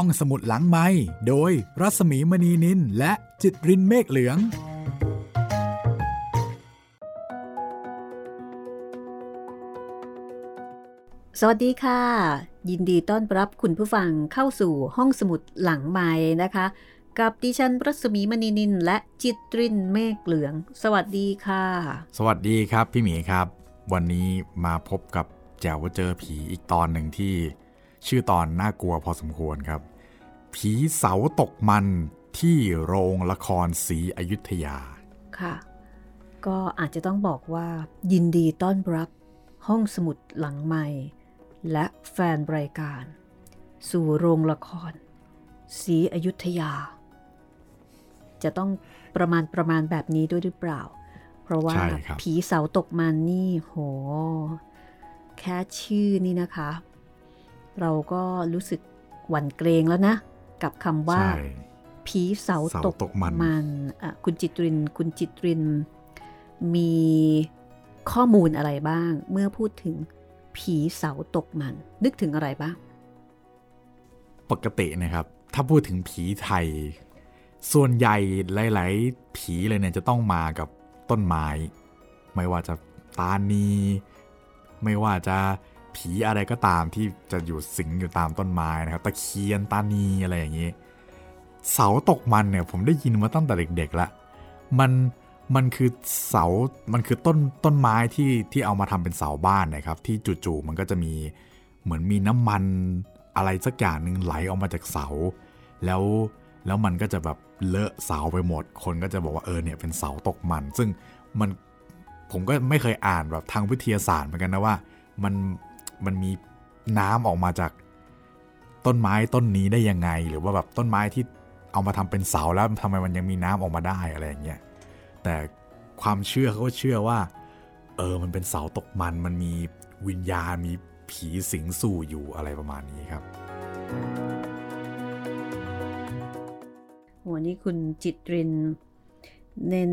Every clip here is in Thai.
ห้องสมุดหลังไม้โดยรัสมีมณีนินและจิตรินเมฆเหลือง สวัสดีค่ะ ยินดีต้อนรับคุณผู้ฟังเข้าสู่ห้องสมุดหลังไม้นะคะ กับดิฉันรัศมีมณีนินและจิตรินเมฆเหลือง สวัสดีค่ะ สวัสดีครับพี่หมีครับ วันนี้มาพบกับแจวว่าเจอผีอีกตอนหนึ่งที่ ชื่อตอนน่ากลัวพอสมควรครับ ผีเสาตกมันที่โรงละครศรีอยุธยา ค่ะ ก็อาจจะต้องบอกว่า ยินดีต้อนรับห้องสมุดหลังไม้และแฟนรายการ สู่โรงละครศรีอยุธยา จะต้องประมาณประมาณแบบนี้ด้วยหรือเปล่า เพราะว่าใช่ครับผีเสาตกมันนี่โห แค่ชื่อนี่นะคะ เราก็รู้สึกหวั่นเกรงแล้วนะ กับคำว่าใช่ผีเสาเสาตกตกมันมันอะคุณจิตริน คุณจิตริน มีข้อมูลอะไรบ้าง เมื่อพูดถึงผีเสาตกมัน นึกถึงอะไรบ้าง ปกตินะครับ ถ้าพูดถึงผีไทย ส่วนใหญ่หลาย ๆ ผีเลยเนี่ยจะต้องมากับต้นไม้ ไม่ว่าจะตานี ไม่ว่าจะ ผีอะไรก็ตามที่จะอยู่สิงอยู่ตามต้นไม้นะครับ ตะเคียนตานีอะไรอย่างนี้ เสาตกมันเนี่ยผมได้ยินมาตั้งแต่เด็กๆละมันมันคือเสา มันคือต้นต้นไม้ที่ที่เอามาทำเป็นเสาบ้านนะครับ ที่จู่ๆมันก็จะมีเหมือนมีน้ำมันอะไรสักอย่างหนึ่งไหลออกมาจากเสา แล้วแล้วมันก็จะแบบเลอะเสาไปหมด คนก็จะบอกว่าเออเนี่ยเป็นเสาตกมัน ซึ่งมันผมก็ไม่เคยอ่านแบบทางวิทยาศาสตร์เหมือนกันนะว่า มัน มันมีน้ำออกมาจากต้นไม้ต้นนี้ได้ยังไง หรือว่าแบบต้นไม้ที่เอามาทำเป็นเสาแล้วทำไมมันยังมีน้ำออกมาได้อะไรอย่างเงี้ยแต่ความเชื่อเขาก็เชื่อว่า เออมันเป็นเสาตกมันมันมีวิญญาณมีผีสิงสู่อยู่อะไรประมาณนี้ครับวันนี้คุณจิตริน เน้น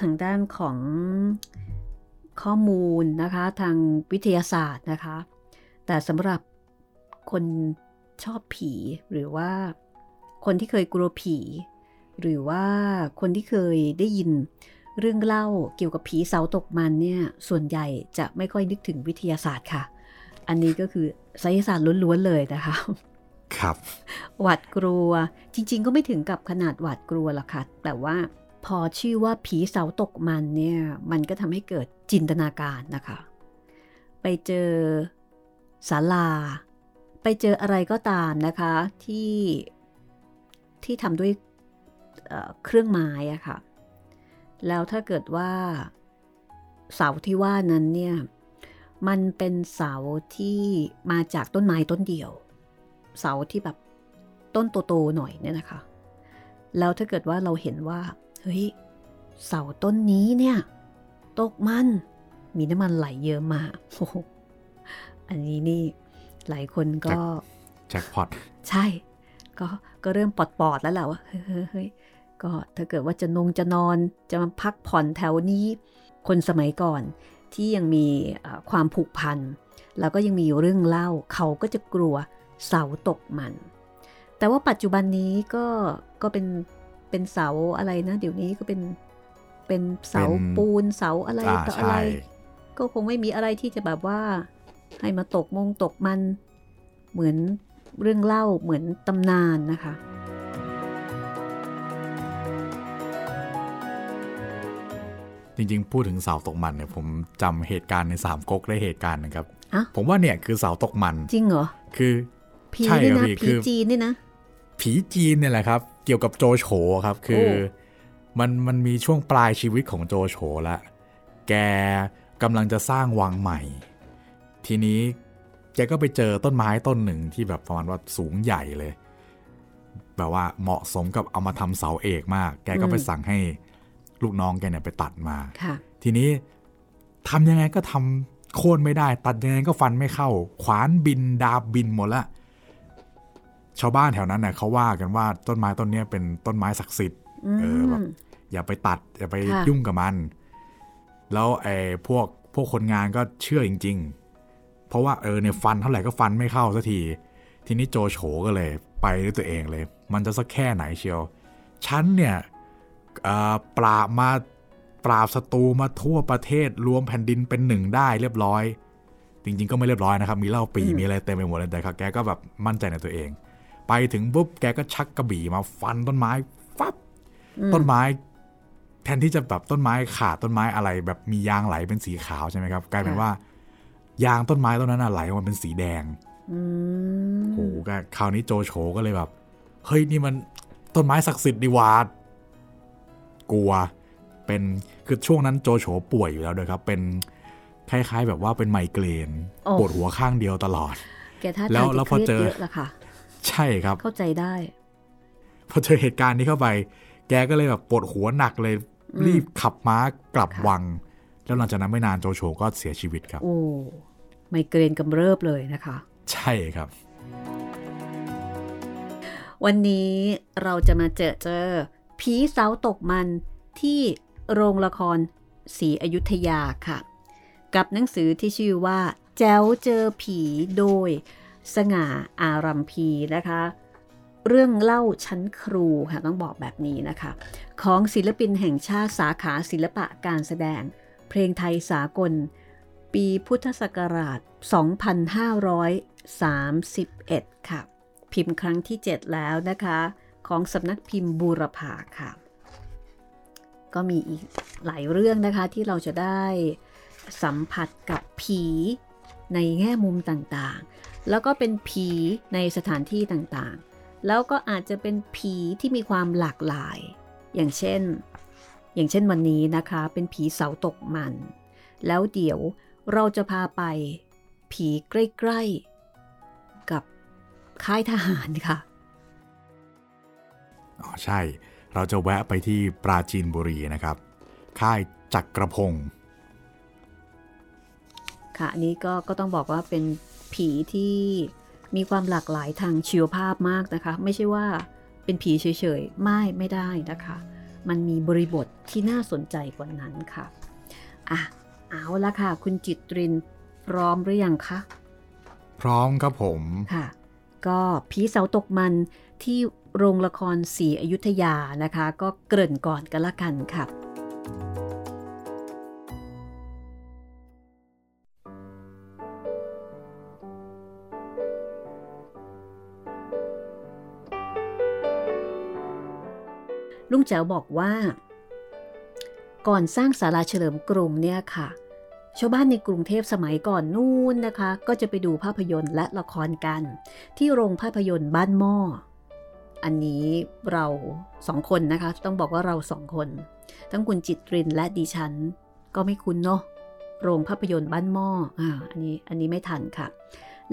ทางด้านของ ข้อมูลนะคะทางวิทยาศาสตร์นะคะ แต่สำหรับคนชอบผีหรือว่าคนที่เคยกลัวผี หรือว่าคนที่เคยได้ยินเรื่องเล่าเกี่ยวกับผีเสาตกมันเนี่ยส่วนใหญ่จะไม่ค่อยนึกถึงวิทยาศาสตร์ค่ะ อันนี้ก็คือไสยศาสตร์ล้วนๆเลยนะคะ ครับ หวาดกลัวจริง ๆ ก็ไม่ถึงกับขนาดหวาดกลัวหรอกค่ะ แต่ว่า พอชื่อว่าผีเสาตกมันเนี่ย มันก็ทำให้เกิดจินตนาการนะคะ ไปเจอศาลา ไปเจออะไรก็ตามนะคะที่ที่ทำด้วยเเครื่องไม้อะค่ะ แล้วถ้าเกิดว่าเสาที่ว่านั้นเนี่ย มันเป็นเสาที่มาจากต้นไม้ต้นเดียว เสาที่แบบต้นโตๆหน่อยเนี่ยนะคะ แล้วถ้าเกิดว่าเราเห็นว่า เฮ้ย เสาต้นนี้เนี่ย ตกมัน มีน้ำมันไหลเยอะมากโอ้โหอันนี้นี่ หลายคนก็แจ็คพอตใช่ ก็ก็เริ่มปอดๆแล้วแหละว่าเฮ้ยเฮ้ยเฮ้ยก็ถ้าเกิดว่าจะนงจะนอนจะมาพักผ่อนแถวนี้ คนสมัยก่อนที่ยังมีเอ่อความผูกพัน แล้วก็ยังมีเรื่องเล่า เขาก็จะกลัวเสาตกมัน แต่ว่าปัจจุบันนี้ก็ก็เป็น เป็นเสาอะไรนะ เดี๋ยวนี้ก็เป็นเป็นเสาเป็นปูนเสาอะไรอ่าต่ออะไรใช่ก็คงไม่มีอะไรที่จะแบบว่า ให้มาตกมงตกมัน เหมือนเรื่องเล่าเหมือนตำนานนะคะจริงๆ พูดถึงเสาตกมันเนี่ยผมจำเหตุการณ์ในสามก๊กได้เหตุการณ์หนะครับอะผมว่าเนี่ยคือเสาตกมัน จริงเหรอ คือผีใช่เนี่ยครับนะพี่ผีคือจีนเนี่ยนะ ผีจีนเนี่ยแหละครับ เกี่ยวกับโจโฉครับ คือโอ้มันมันมีช่วงปลายชีวิตของโจโฉละ แกกำลังจะสร้างวังใหม่ ทีนี้แกก็ไปเจอต้นไม้ต้นหนึ่งที่แบบประมาณว่าสูงใหญ่เลย แบบว่าเหมาะสมกับเอามาทำเสาเอกมาก แกก็ไปสั่งให้ลูกน้องแกเนี่ยไปตัดมาค่ะทีนี้ทำยังไงก็ทำโค่นไม่ได้ ตัดยังไงก็ฟันไม่เข้า ขวานบินดาบบินหมดละ ชาวบ้านแถวนั้นเนี่ยเขาว่ากันว่าต้นไม้ต้นเนี้ยเป็นต้นไม้ศักดิ์สิทธิ์อืเออแบมบอย่าไปตัด อย่าไปค่ะยุ่งกับมัน แล้วไอ้พวกพวกคนงานก็เชื่อจริง ๆ เพราะว่าเออเนี่ยฟันเท่าไหร่ก็ฟันไม่เข้าสักที ทีนี้โจโฉก็เลย ไปด้วยตัวเองเลย มันจะสักแค่ไหนเชียว ฉันเนี่ยปราบมาปราบศัตรูมาทั่วประเทศรวมแผ่นดินเป็นหนึ่งได้เรียบร้อย จริง ๆ ก็ไม่เรียบร้อยนะครับ มีเล่าปีมีอะไรเต็มไปหมดเลยแต่แกก็แบบมั่นใจในตัวเอง ไปถึงปุ๊บแกก็ชักกระบี่มาฟันต้นไม้ฟับต้นไม้ แทนที่จะแบบต้นไม้ขาดต้นไม้อะไร แบบมียางไหลเป็นสีขาวใช่ไหมครับกลายเป็นว่า ยางต้นไม้ต้นนั้นไหลออกมาเป็นสีแดงโหคราวนี้โจโฉก็เลยแบบเฮ้ยนี่มันต้นไม้ศักดิ์สิทธิ์ดีวาดกลัวเป็นคือช่วงนั้นโจโฉป่วยอยู่แล้วด้วยครับ เป็นคล้าย ๆ แบบว่าเป็นไมเกรนปวดหัวข้างเดียวตลอดแกท่าแล้วแล้วพอเจอละค่ะ ใช่ครับ เข้าใจได้ พอเจอเหตุการณ์นี้เข้าไป แกก็เลยแบบปวดหัวหนักเลย รีบขับม้ากลับวัง แล้วหลังจากนั้นไม่นานโจโฉก็เสียชีวิตครับ โอ้ไมเกรนกำเริบเลยนะคะ ใช่ครับ วันนี้เราจะมาเจอเจอผีเสาตกมันที่โรงละครศรีอยุธยาค่ะ กับหนังสือที่ชื่อว่า แจ้วเจอผีโดย สง่าอารัมพีนะคะ เรื่องเล่าชั้นครูค่ะต้องบอกแบบนี้นะคะ ของศิลปินแห่งชาติสาขาศิลปะการแสดง เพลงไทยสากล ปีพุทธศักราช 2531 ค่ะ พิมพ์ครั้งที่ 7 แล้วนะคะ ของสำนักพิมพ์บูรพาค่ะ ก็มีอีกหลายเรื่องนะคะที่เราจะได้สัมผัสกับผีในแง่มุมต่างๆ แล้วก็เป็นผีในสถานที่ต่างๆ แล้วก็อาจจะเป็นผีที่มีความหลากหลาย อย่างเช่น อย่างเช่นวันนี้นะคะ เป็นผีเสาตกมัน แล้วเดี๋ยวเราจะพาไปผีใกล้ๆ กับค่ายทหารค่ะ อ๋อใช่ เราจะแวะไปที่ปราจีนบุรีนะครับ ค่ายจักกระพงค่ะนี้ก็ก็ต้องบอกว่าเป็น ผีที่มีความหลากหลายทางชีวภาพมากนะคะ ไม่ใช่ว่าเป็นผีเฉยๆ ไม่ไม่ได้นะคะ มันมีบริบทที่น่าสนใจกว่านั้นค่ะอะเอาละค่ะ คุณจิตรินพร้อมหรือยังคะ พร้อมครับผมค่ะ ก็ผีเสาตกมันที่โรงละครศรีอยุธยานะคะ ก็เกริ่นก่อนกันละกันค่ะ ลุงแจ๋วบอกว่า ก่อนสร้างศาลาเฉลิมกรุงเนี่ยค่ะ ชาวบ้านในกรุงเทพสมัยก่อนนู่นนะคะ ก็จะไปดูภาพยนตร์และละครกัน ที่โรงภาพยนตร์บ้านหม้ออันนี้เราสองคนนะคะ ต้องบอกว่าเราสองคน ทั้งคุณจิตรินและดิฉัน ก็ไม่คุ้นเนาะโรงภาพยนตร์บ้านหม้ออ่าอันนี้อันนี้ไม่ทันค่ะ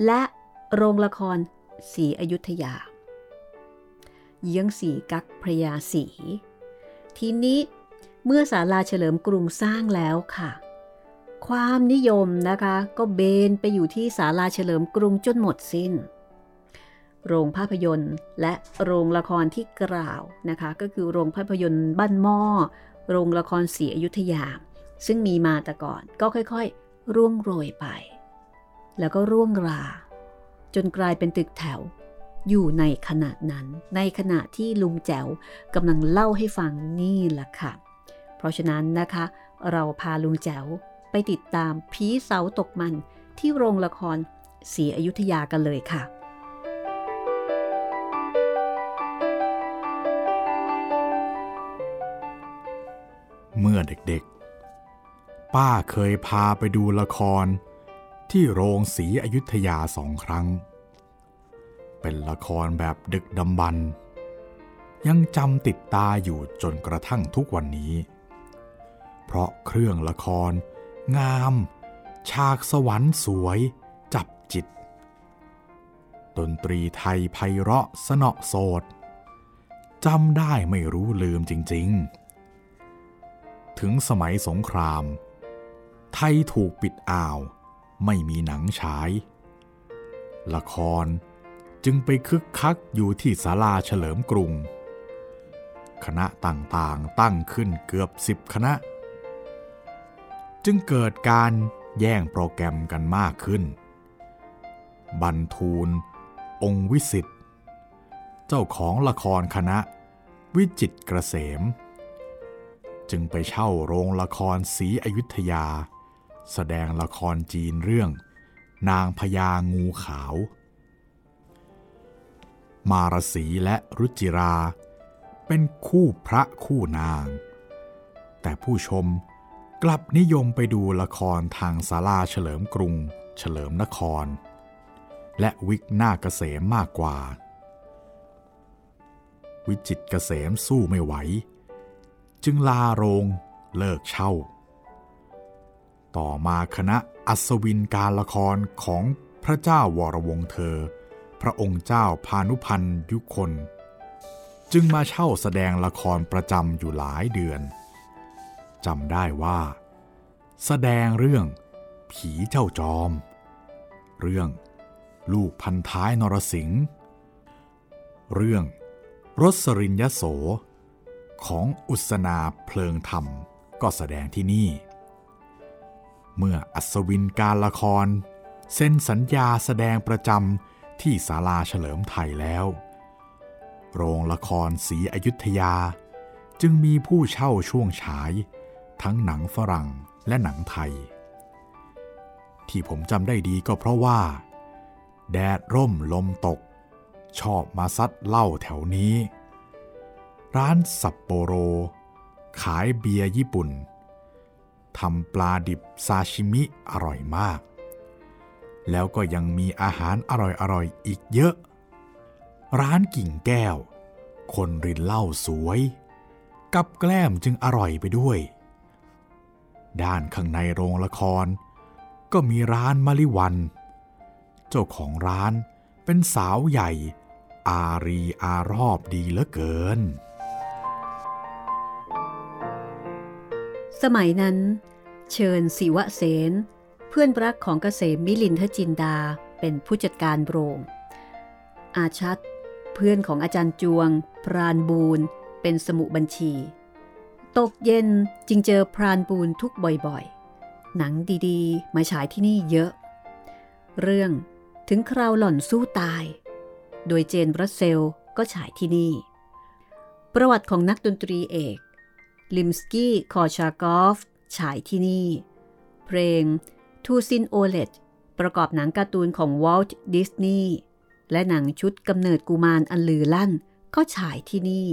และโรงละครสีอยุธยา เยื้องสีกักพระยาสี ทีนี้เมื่อศาลาเฉลิมกรุงสร้างแล้วค่ะ ความนิยมนะคะก็เบนไปอยู่ที่ศาลาเฉลิมกรุงจนหมดสิน้น โรงภาพยนตร์และโรงละครที่กล่าวนะคะ ก็คือโรงภาพยนตร์บ้านหม้อ โรงละครศรีอยุธยา ซึ่งมีมาแต่ก่อนก็ค่อยๆ ร่วงโรยไป แล้วก็ร่วงรา จนกลายเป็นตึกแถว อยู่ในขณะนั้น ในขณะที่ลุงแจ๋วกำลังเล่าให้ฟังนี่แหละค่ะ เพราะฉะนั้นนะคะ เราพาลุงแจ๋วไปติดตามผีเสาตกมันที่โรงละครศรีอยุธยากันเลยค่ะเมื่อเด็กๆ ป้าเคยพาไปดูละครที่โรงศรีอยุธยาสองครั้ง เป็นละครแบบดึกดำบรรยังจำติดตาอยู่จนกระทั่งทุกวันนี้ เพราะเครื่องละคร งาม ฉากสวรรค์สวย จับจิต ดนตรีไทยไพเราะสนอโสดจำได้ไม่รู้ลืมจริง ๆ ถึงสมัยสงคราม ไทยถูกปิดอ่าว ไม่มีหนังฉาย ละคร จึงไปคึกคักอยู่ที่ศาลาเฉลิมกรุง คณะต่างๆตั้งขึ้นเกือบสิบคณะ จึงเกิดการแย่งโปรแกรมกันมากขึ้น บรรทูล องค์วิสิทธิ์ เจ้าของละครคณะ วิจิตกระเกษมจึงไปเช่าโรงละครศรีอยุธยา แสดงละครจีนเรื่อง นางพญางูขาว มารสีและรุจิรา เป็นคู่พระคู่นาง แต่ผู้ชมกลับนิยมไปดูละครทางศาลาเฉลิมกรุง เฉลิมนคร และวิกหน้าเกษมมากกว่า วิจิตเกษมสู้ไม่ไหว จึงลาโรงเลิกเช่า ต่อมาคณะอัศวินการละครของพระเจ้าวรวงเธอ พระองค์เจ้าพานุพันธ์ยุคน จึงมาเช่าแสดงละครประจำอยู่หลายเดือนจำได้ว่า แสดงเรื่อง ผีเจ้าจอม เรื่องลูกพันท้ายนรสิงห์เรื่องรสรินยโส ของอุสนาเพลิงธรรมก็แสดงที่นี่ เมื่ออัศวินการละคร เซ็นสัญญาแสดงประจำ ที่ศาลาเฉลิมไทยแล้ว โรงละครศรีอยุธยา จึงมีผู้เช่าช่วงฉาย ทั้งหนังฝรั่งและหนังไทย ที่ผมจำได้ดีก็เพราะว่า แดดร่มลมตก ชอบมาซัดเหล้าแถวนี้ ร้านสัปโปโร ขายเบียร์ญี่ปุ่นทำปลาดิบซาชิมิอร่อยมาก แล้วก็ยังมีอาหารอร่อยๆอีกเยอะ ร้านกิ่งแก้ว คนรินเหล้าสวย กับแกล้มจึงอร่อยไปด้วย ด้านข้างในโรงละคร ก็มีร้านมะลิวัน เจ้าของร้านเป็นสาวใหญ่ อารีอารอบดีเหลือเกิน สมัยนั้น เชิญศิวะเสน เพื่อนรักของเกษมมิลินทจินดาเป็นผู้จัดการโรง อาชัด เพื่อนของอาจารย์จวง พรานบูนเป็นสมุบัญชี ตกเย็นจึงเจอพรานปูนทุกบ่อยๆ หนังดีๆ มาฉายที่นี่เยอะ เรื่องถึงคราวหล่อนสู้ตาย โดยเจนรัสเซลก็ฉายที่นี่ ประวัติของนักดนตรีเอก ลิมสกี้ คอชากอฟ ฉายที่นี่ เพลง ทูซินโอเลตประกอบหนังการ์ตูนของวอลต์ดิสนีย์และหนังชุดกำเนิดกุมารอันลือลั่น ก็ฉายที่นี่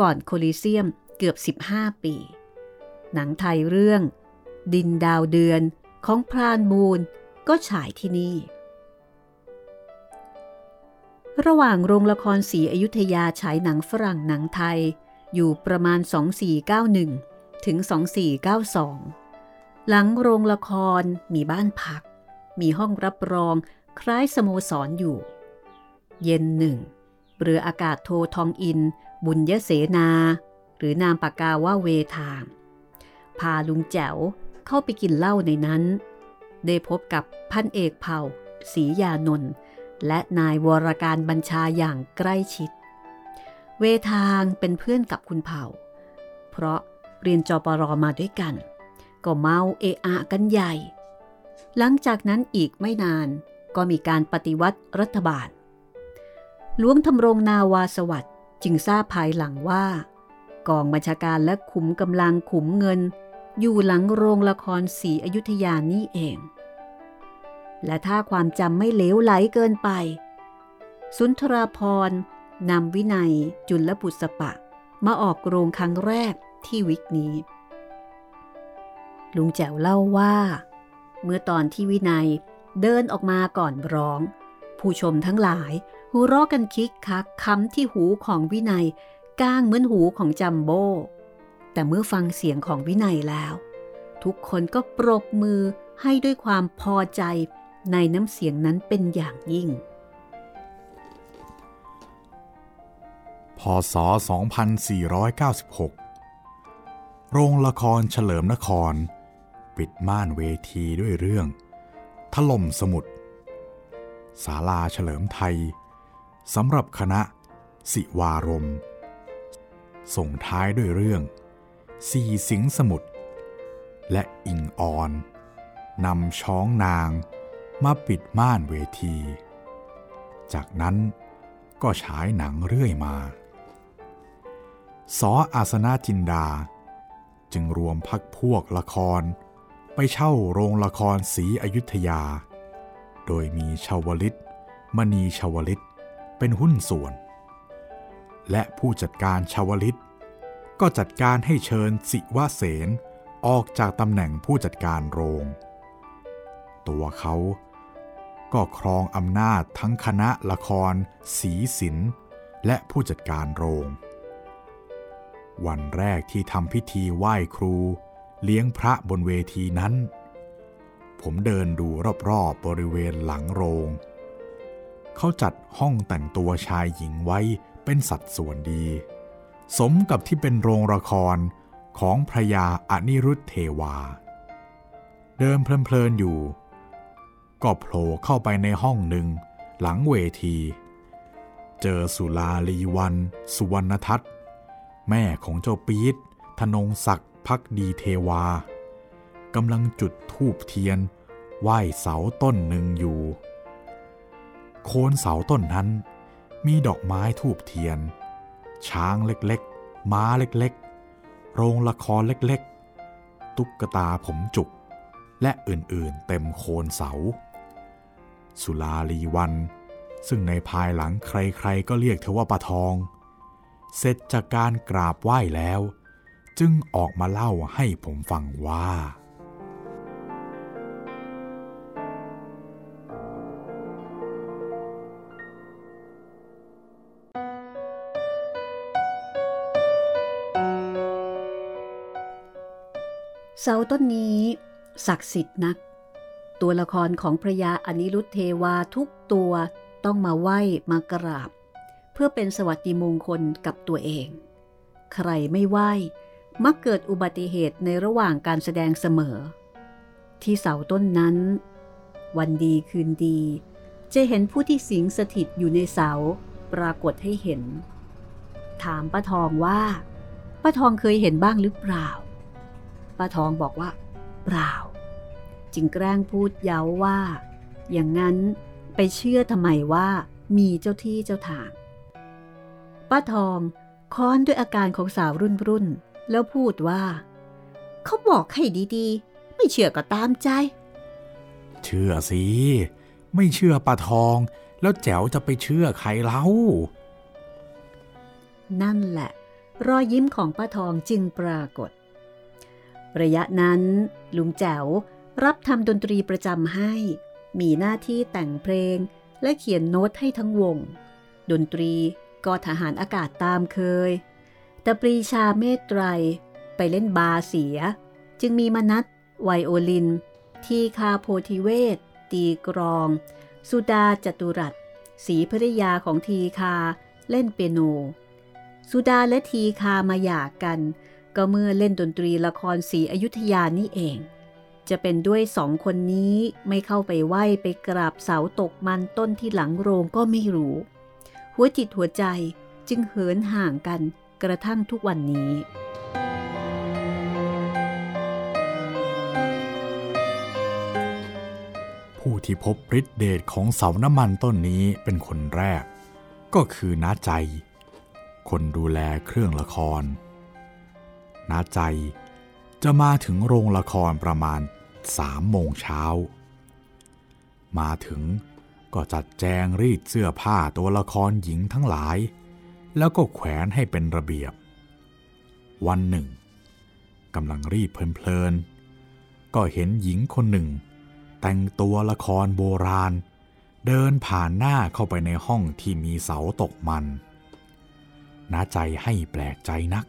ก่อนโคลิเซียมเกือบ 15 ปี หนังไทยเรื่อง ดินดาวเดือนของพรานบูนก็ฉายที่นี่ ระหว่างโรงละครสีอยุธยาฉายหนังฝรั่งหนังไทยอยู่ประมาณ 2491 ถึง 2492 หลังโรงละครมีบ้านพัก มีห้องรับรองคล้ายสโมสรออยู่ เย็นหนึ่ง เรืออากาศโททองอิน บุญยเสนา หรือนามปากกาว่าเวทาง พาลุงแจ๋วเข้าไปกินเหล้าในนั้น ได้พบกับพันเอกเผ่าศรียานนท์และนายวรการบัญชาอย่างใกล้ชิด เวทางเป็นเพื่อนกับคุณเผ่า เพราะเรียนจปรมาด้วยกัน ก็เมาเอะอะกันใหญ่ หลังจากนั้นอีกไม่นานก็มีการปฏิวัติรัฐบาล หลวงทำรงนาวาสวัสด์จึงทราบภายหลังว่า กองบัญชาการและขุมกำลังขุมเงิน อยู่หลังโรงละครสีอยุธยานี่เอง และถ้าความจำไม่เลวไหลเกินไป สุนทราพรนำวินัยจุลปุสปะ มาออกโรงครั้งแรกที่วิกนี้ ลุงแจ๋วเล่าว่า เมื่อตอนที่วินัยเดินออกมาก่อนร้อง ผู้ชมทั้งหลายหัวเราะกันคิกคักคำที่หูของวินัยก้างเหมือนหูของจัมโบ้แต่เมื่อฟังเสียงของวินัยแล้ว ทุกคนก็ปรบมือให้ด้วยความพอใจในน้ำเสียงนั้นเป็นอย่างยิ่ง พศ 2496 โรงละครเฉลิมนคร ปิดม่านเวทีด้วยเรื่อง ถล่มสมุทรศาลาเฉลิมไทยสำหรับคณะสิวารม ส่งท้ายด้วยเรื่อง สี่สิงสมุทรและอิงออนนำช้องนางมาปิดม่านเวที จากนั้นก็ฉายหนังเรื่อยมา สออาสนาจินดา จึงรวมพักพวกละคร ไปเช่าโรงละครศรีอยุธยา โดยมีชาวลิต มณีชาวลิต เป็นหุ้นส่วน และผู้จัดการชาวลิต ก็จัดการให้เชิญสิวเสนออกจากตำแหน่งผู้จัดการโรง ตัวเขาก็ครองอำนาจทั้งคณะละคร สีสินและผู้จัดการโรง วันแรกที่ทำพิธีไหว้ครู เลี้ยงพระบนเวทีนั้น ผมเดินดูรอบๆบบริเวณหลังโรง เขาจัดห้องแต่งตัวชายหญิงไว้เป็นสัดส่วนดี สมกับที่เป็นโรงละครของพระยาอนิรุธเทวา เดินเพลินๆอยู่ ก็โผล่เข้าไปในห้องหนึ่งหลังเวที เจอสุลาลีวัน สุวรรณทัตแม่ของเจ้าปี๊ดธนงศักดิ์ พักดีเทวากำลังจุดทูบเทียนไหว้เสาต้นหนึ่งอยู่ โคนเสาต้นนั้นมีดอกไม้ทูบเทียน ช้างเล็กๆ ม้าเล็กๆ โรงละครเล็กๆ ตุ๊กตาผมจุก และอื่นๆเต็มโคนเสา สุลาลีวัน ซึ่งในภายหลังใครๆก็เรียกเธอว่าปะทอง เสร็จจากการกราบไหว้แล้ว จึงออกมาเล่าให้ผมฟังว่า เสาต้นนี้ศักดิ์สิทธิ์นัก ตัวละครของพระยาอนิรุตเทวาทุกตัวต้องมาไหว้มากราบ เพื่อเป็นสวัสดิมงคลกับตัวเอง ใครไม่ไหว้ มักเกิดอุบัติเหตุในระหว่างการแสดงเสมอ ที่เสาต้นนั้น วันดีคืนดี จะเห็นผู้ที่สิงสถิตอยู่ในเสาปรากฏให้เห็น ถามป้าทองว่าป้าทองเคยเห็นบ้างหรือเปล่าป้าทองบอกว่า เปล่า จึงแกล้งพูดเย้าว่า อย่างนั้นไปเชื่อทำไมว่ามีเจ้าที่เจ้าทางป้าทองค้อนด้วยอาการของสาวรุ่นรุ่น แล้วพูดว่า เขาบอกให้ดีๆ ไม่เชื่อก็ตามใจ เชื่อสิ ไม่เชื่อป้าทอง แล้วแจ๋วจะไปเชื่อใครเล่า นั่นแหละ รอยยิ้มของป้าทองจึงปรากฏ ระยะนั้น ลุงแจ๋วรับทำดนตรีประจำให้ มีหน้าที่แต่งเพลงและเขียนโน้ตให้ทั้งวง ดนตรีก็ทหารอากาศตามเคย แต่ปรีชาเมตไตรไปเล่นบาเสีย จึงมีมนัดไวโอลิน ทีคาโพธิเวศตีกรอง สุดาจตุรัสสีภริยาของทีคาเล่นเปียโน สุดาและทีคามาหย่ากัน ก็เมื่อเล่นดนตรีละครสีอยุธยานี่เอง จะเป็นด้วยสองคนนี้ไม่เข้าไปไหว้ไปกราบเสาตกมันต้นที่หลังโรงก็ไม่รู้ หัวจิตหัวใจจึงเหินห่างกัน กระทั่งทุกวันนี้ผู้ที่พบฤทธิเดชของเสาน้ำมันต้นนี้เป็นคนแรก ก็คือน้าใจ คนดูแลเครื่องละครน้าใจจะมาถึงโรงละครประมาณสามโมงเช้า มาถึงก็จัดแจงรีดเสื้อผ้าตัวละครหญิงทั้งหลาย แล้วก็แขวนให้เป็นระเบียบ วันหนึ่งกำลังรีดเพลินๆก็เห็นหญิงคนหนึ่ง แต่งตัวละครโบราณ เดินผ่านหน้าเข้าไปในห้องที่มีเสาตกมันน้าใจให้แปลกใจนัก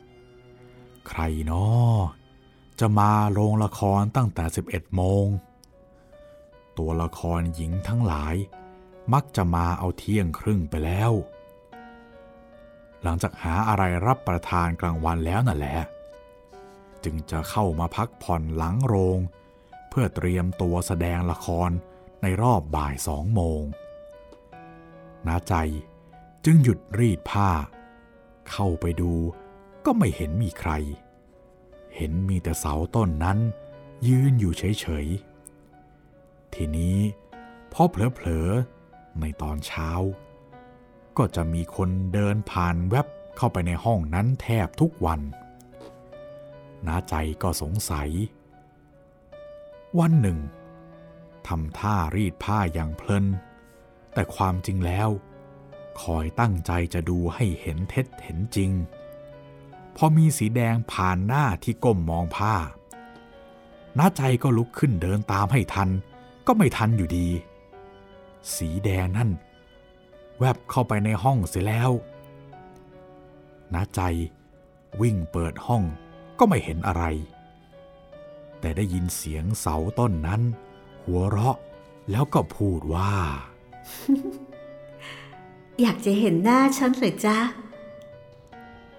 ใครนาะจะมาโรงละครตั้งแต่ 11 โมง ตัวละครหญิงทั้งหลาย มักจะมาเอาเที่ยงครึ่งไปแล้ว หลังจากหาอะไรรับประทานกลางวันแล้วนั่นแหละ จึงจะเข้ามาพักผ่อนหลังโรง เพื่อเตรียมตัวแสดงละครในรอบบ่ายสองโมงนาใจจึงหยุดรีดผ้า เข้าไปดูก็ไม่เห็นมีใคร เห็นมีแต่เสาต้นนั้น ยืนอยู่เฉยๆ ทีนี้พอเผลอๆในตอนเช้า ก็จะมีคนเดินผ่านแวบเข้าไปในห้องนั้นแทบทุกวันน้าใจก็สงสัย วันหนึ่งทำท่ารีดผ้าอย่างเพลิน แต่ความจริงแล้ว คอยตั้งใจจะดูให้เห็นเท็จเห็นจริง พอมีสีแดงผ่านหน้าที่ก้มมองผ้าน้าใจก็ลุกขึ้นเดินตามให้ทัน ก็ไม่ทันอยู่ดี สีแดงนั่น แวบเข้าไปในห้องเสียแล้วน้าใจวิ่งเปิดห้องก็ไม่เห็นอะไร แต่ได้ยินเสียงเสาต้นนั้น หัวเราะแล้วก็พูดว่า อยากจะเห็นหน้าฉันหรือจ๊ะ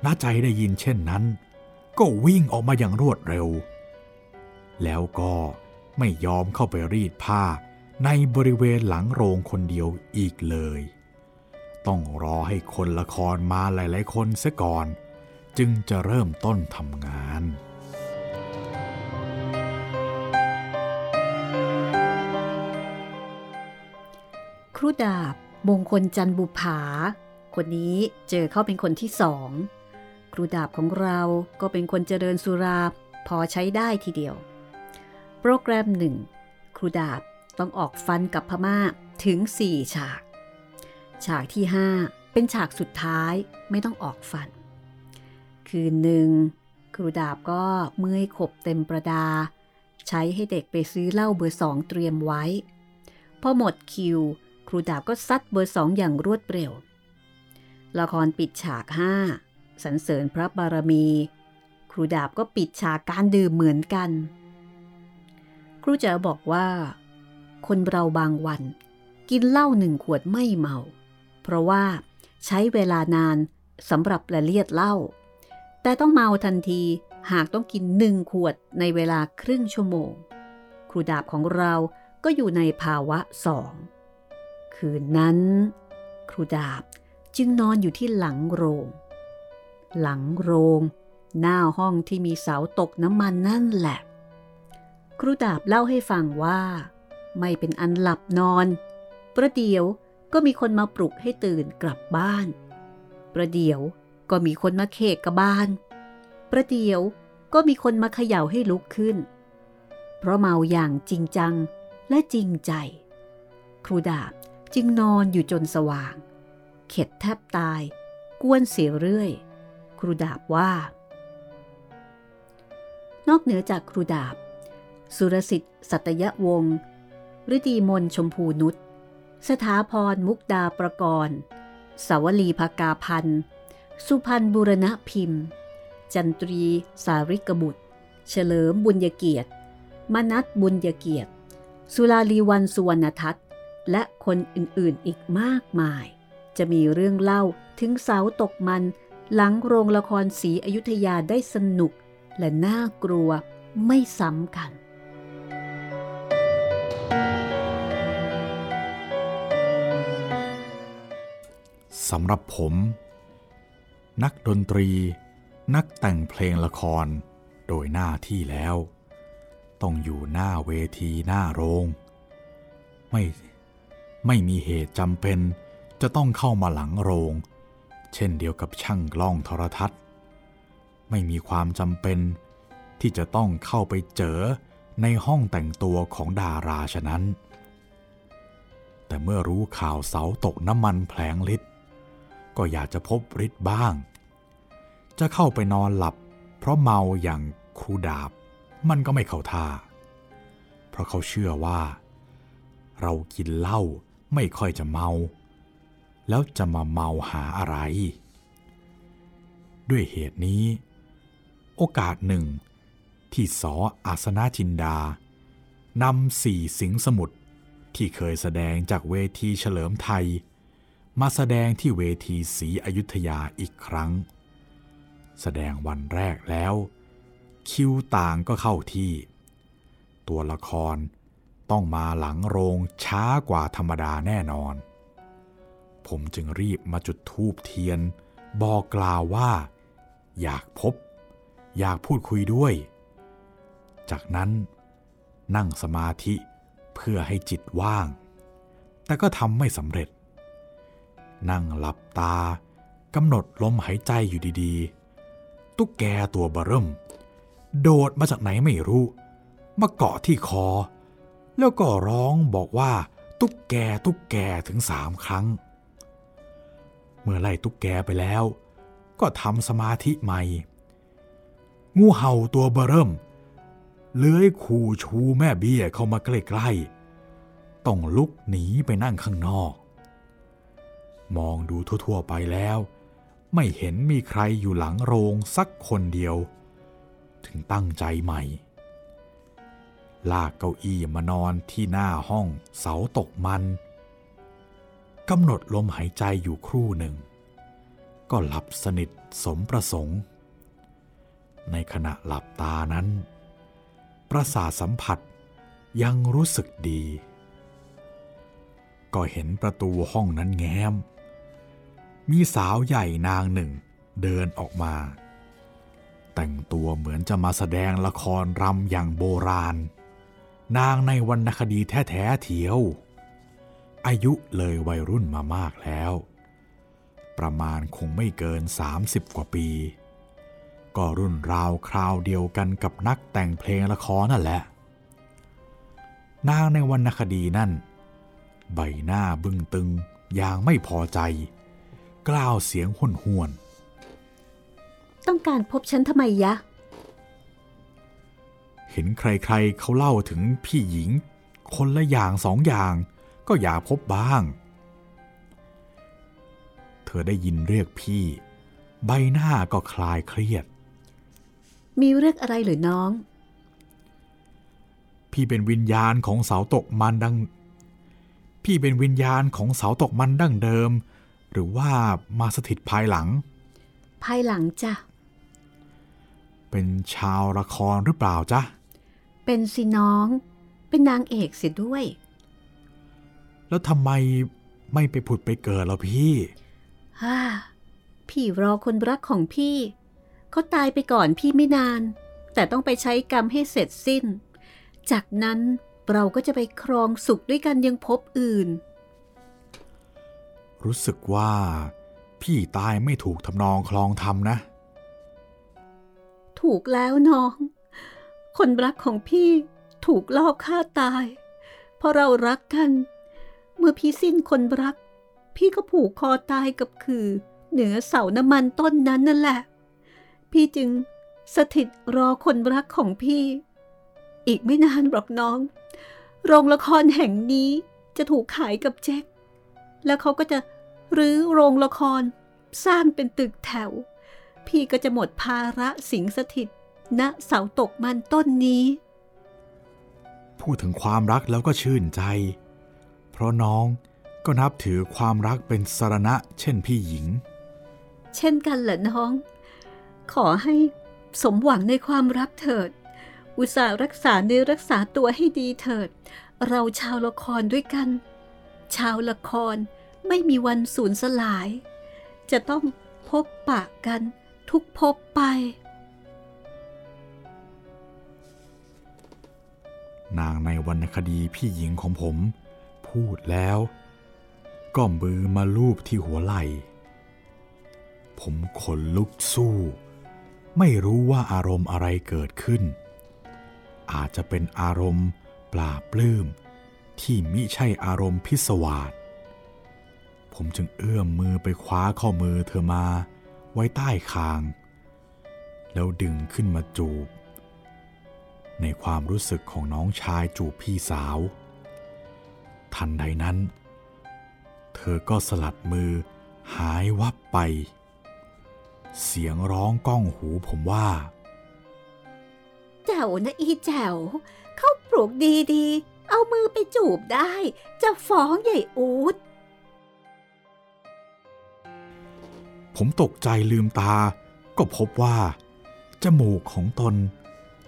น้าใจได้ยินเช่นนั้น ก็วิ่งออกมาอย่างรวดเร็ว แล้วก็ไม่ยอมเข้าไปรีดผ้าในบริเวณหลังโรงคนเดียวอีกเลย ต้องรอให้คนละครมาหลาย ๆ คนเสียก่อน จึงจะเริ่มต้นทำงานครูดาบมงคลจันบุภา คนนี้เจอเข้าเป็นคนที่สองครูดาบของเราก็เป็นคนเจริญสุราพอใช้ได้ทีเดียว โปรแกรมหนึ่งครูดาบต้องออกฟันกับพม่าถึง 4 ฉาก ฉากที่ 5 เป็นฉากสุดท้ายไม่ต้องออกฟัน คืนหนึ่ง ครูดาบก็เมื่อยขบเต็มประดา ใช้ให้เด็กไปซื้อเหล้าเบอร์สองเตรียมไว้ พอหมดคิว ครูดาบก็ซัดเบอร์สองอย่างรวดเร็ว ละครปิดฉากห้าสรรเสริญพระบารมี ครูดาบก็ปิดฉากการดื่มเหมือนกัน ครูจ๋าบอกว่า คนเราบางวัน กินเหล้าหนึ่งขวดไม่เมา เพราะว่าใช้เวลานานสำหรับละเลียดเหล้าแต่ต้องเมาทันทีหากต้องกินหนึ่งขวดในเวลาครึ่งชั่วโมง ครูดาบของเราก็อยู่ในภาวะสอง คืนนั้น ครูดาบจึงนอนอยู่ที่หลังโรง หลังโรง หน้าห้องที่มีเสาตกน้ำมันนั่นแหละ ครูดาบเล่าให้ฟังว่า ไม่เป็นอันหลับนอน ประเดี๋ยว ก็มีคนมาปลุกให้ตื่นกลับบ้าน ประเดี๋ยวก็มีคนมาเคกกระบาลประเดี๋ยวก็มีคนมาเขย่าให้ลุกขึ้น เพราะเมาอย่างจริงจังและจริงใจ ครูดาบจึงนอนอยู่จนสว่าง เข็ดแทบตาย กวนเสียเรื่อย ครูดาบว่า นอกเหนือจากครูดาบ สุรสิทธิ์สัตยวงศ์ฤดีมนชมพูนุช สถาพรมุกดาประกรณ์สาวลีภากาพันธ์ สุพรรณบุรณพิมพ์ จันตรีสาริกบุตร เฉลิมบุญยเกียรติ มนัตบุญยเกียรติ สุลาลีวันสุวรรณทัศน์และคนอื่นๆอีกมากมาย จะมีเรื่องเล่าถึงเสาตกมันหลังโรงละครสีอยุธยาได้สนุกและน่ากลัวไม่ซ้ำกัน สำหรับผม นักดนตรี นักแต่งเพลงละครโดยหน้าที่แล้ว ต้องอยู่หน้าเวทีหน้าโรง ไม่ไม่มีเหตุจำเป็นจะต้องเข้ามาหลังโรง เช่นเดียวกับช่างกล้องโทรทัศน์ ไม่มีความจำเป็นที่จะต้องเข้าไปเจอในห้องแต่งตัวของดาราฉะนั้น แต่เมื่อรู้ข่าวเสาตกน้ำมันแผลงฤทธิ์ ก็อยากจะพบฤทธิ์บ้าง จะเข้าไปนอนหลับ เพราะเมาอย่างครูดาบ มันก็ไม่เข้าท่า เพราะเขาเชื่อว่า เรากินเหล้าไม่ค่อยจะเมา แล้วจะมาเมาหาอะไร ด้วยเหตุนี้ โอกาสหนึ่ง ที่สออาสนาจินดานำสี่สิงสมุทรที่เคยแสดงจากเวทีเฉลิมไทย มาแสดงที่เวทีศรีอยุธยาอีกครั้ง แสดงวันแรกแล้ว คิวต่างก็เข้าที่ ตัวละครต้องมาหลังโรงช้ากว่าธรรมดาแน่นอน ผมจึงรีบมาจุดธูปเทียน บอกกล่าวว่า อยากพบ อยากพูดคุยด้วย จากนั้นนั่งสมาธิเพื่อให้จิตว่าง แต่ก็ทำไม่สำเร็จ นั่งหลับตากำหนดลมหายใจอยู่ดีๆ ตุ๊กแกตัวเบริ่ม โดดมาจากไหนไม่รู้ มาเกาะที่คอ แล้วก็ร้องบอกว่า ตุ๊กแกตุ๊กแกถึงสามครั้ง เมื่อไล่ตุ๊กแกไปแล้ว ก็ทำสมาธิใหม่ งูเห่าตัวเบริ่ม เลื้อยขู่ชูแม่เบี้ยเข้ามาใกล้ๆ ต้องลุกหนีไปนั่งข้างนอก มองดูทั่วๆไปแล้ว ไม่เห็นมีใครอยู่หลังโรงสักคนเดียว ถึงตั้งใจใหม่ ลากเก้าอี้มานอนที่หน้าห้องเสาตกมันกำหนดลมหายใจอยู่ครู่หนึ่ง ก็หลับสนิทสมประสงค์ ในขณะหลับตานั้น ประสาทสัมผัสยังรู้สึกดี ก็เห็นประตูห้องนั้นแง้ม มีสาวใหญ่นางหนึ่งเดินออกมา แต่งตัวเหมือนจะมาแสดงละครรำอย่างโบราณ นางในวรรณคดีแท้ๆเทียว อายุเลยวัยรุ่นมามากแล้ว ประมาณคงไม่เกิน 30 กว่าปี ก็รุ่นราวคราวเดียวกันกับนักแต่งเพลงละครนั่นแหละ นางในวรรณคดีนั่น ใบหน้าบึ้งตึงอย่างไม่พอใจ กล่าวเสียงห้นห้วน ต้องการพบฉันทำไมยะ เห็นใครๆเขาเล่าถึงพี่หญิง คนละอย่างสองอย่าง ก็อยากพบบ้าง เธอได้ยินเรียกพี่ ใบหน้าก็คลายเครียด มีเรื่องอะไรหรือน้อง พี่เป็นวิญญาณของเสาตกมันดัง พี่เป็นวิญญาณของเสาตกมันดั้งเดิม หรือว่ามาสถิตภายหลัง ภายหลังจ้ะ เป็นชาวละครหรือเปล่าจ๊ะ เป็นสิน้อง เป็นนางเอกเสียด้วย แล้วทำไมไม่ไปผุดไปเกิดล่ะพี่ฮ่าพี่รอคนรักของพี่ เขาตายไปก่อนพี่ไม่นาน แต่ต้องไปใช้กรรมให้เสร็จสิ้น จากนั้นเราก็จะไปครองสุขด้วยกันยังพบอื่น รู้สึกว่า พี่ตายไม่ถูกทำนองคลองธรรมนะ ถูกแล้วน้อง คนรักของพี่ถูกลอบฆ่าตาย เพราะเรารักกัน เมื่อพี่สิ้นคนรัก พี่ก็ผูกคอตายกับคือ เหนือเสาน้ำมันต้นนั้นนั่นแหละ พี่จึงสถิตรอคนรักของพี่ อีกไม่นานหรอกน้อง โรงละครแห่งนี้จะถูกขายกับแจ็ค แล้วเขาก็จะรื้อโรงละคร สร้างเป็นตึกแถว พี่ก็จะหมดภาระสิงสถิตณเสาตกมันต้นนี้ พูดถึงความรักแล้วก็ชื่นใจ เพราะน้องก็นับถือความรักเป็นสรณะ เช่นพี่หญิง เช่นกันเหรอน้อง ขอให้สมหวังในความรักเถิด อุตส่าห์รักษาเนื้อรักษาตัวให้ดีเถิด เราชาวละครด้วยกัน ชาวละครไม่มีวันสูญสลาย จะต้องพบปะกันทุกพบไป นางในวรรณคดีพี่หญิงของผม พูดแล้วก็มือมาลูบที่หัวไหล่ ผมขนลุกสู้ ไม่รู้ว่าอารมณ์อะไรเกิดขึ้น อาจจะเป็นอารมณ์ปลาปลื้ม ที่มิใช่อารมณ์พิศวาสผมจึงเอื้อมมือไปคว้าข้อมือเธอมาไว้ใต้คาง แล้วดึงขึ้นมาจูบ ในความรู้สึกของน้องชายจูบพี่สาว ทันใดนั้น เธอก็สลัดมือหายวับไป เสียงร้องก้องหูผมว่าแจ๋วนะอีแจ๋วเข้าปลูกดีๆ เอามือไปจูบได้ จะฟ้องใหญ่อูดผมตกใจลืมตา ก็พบว่า จมูกของตน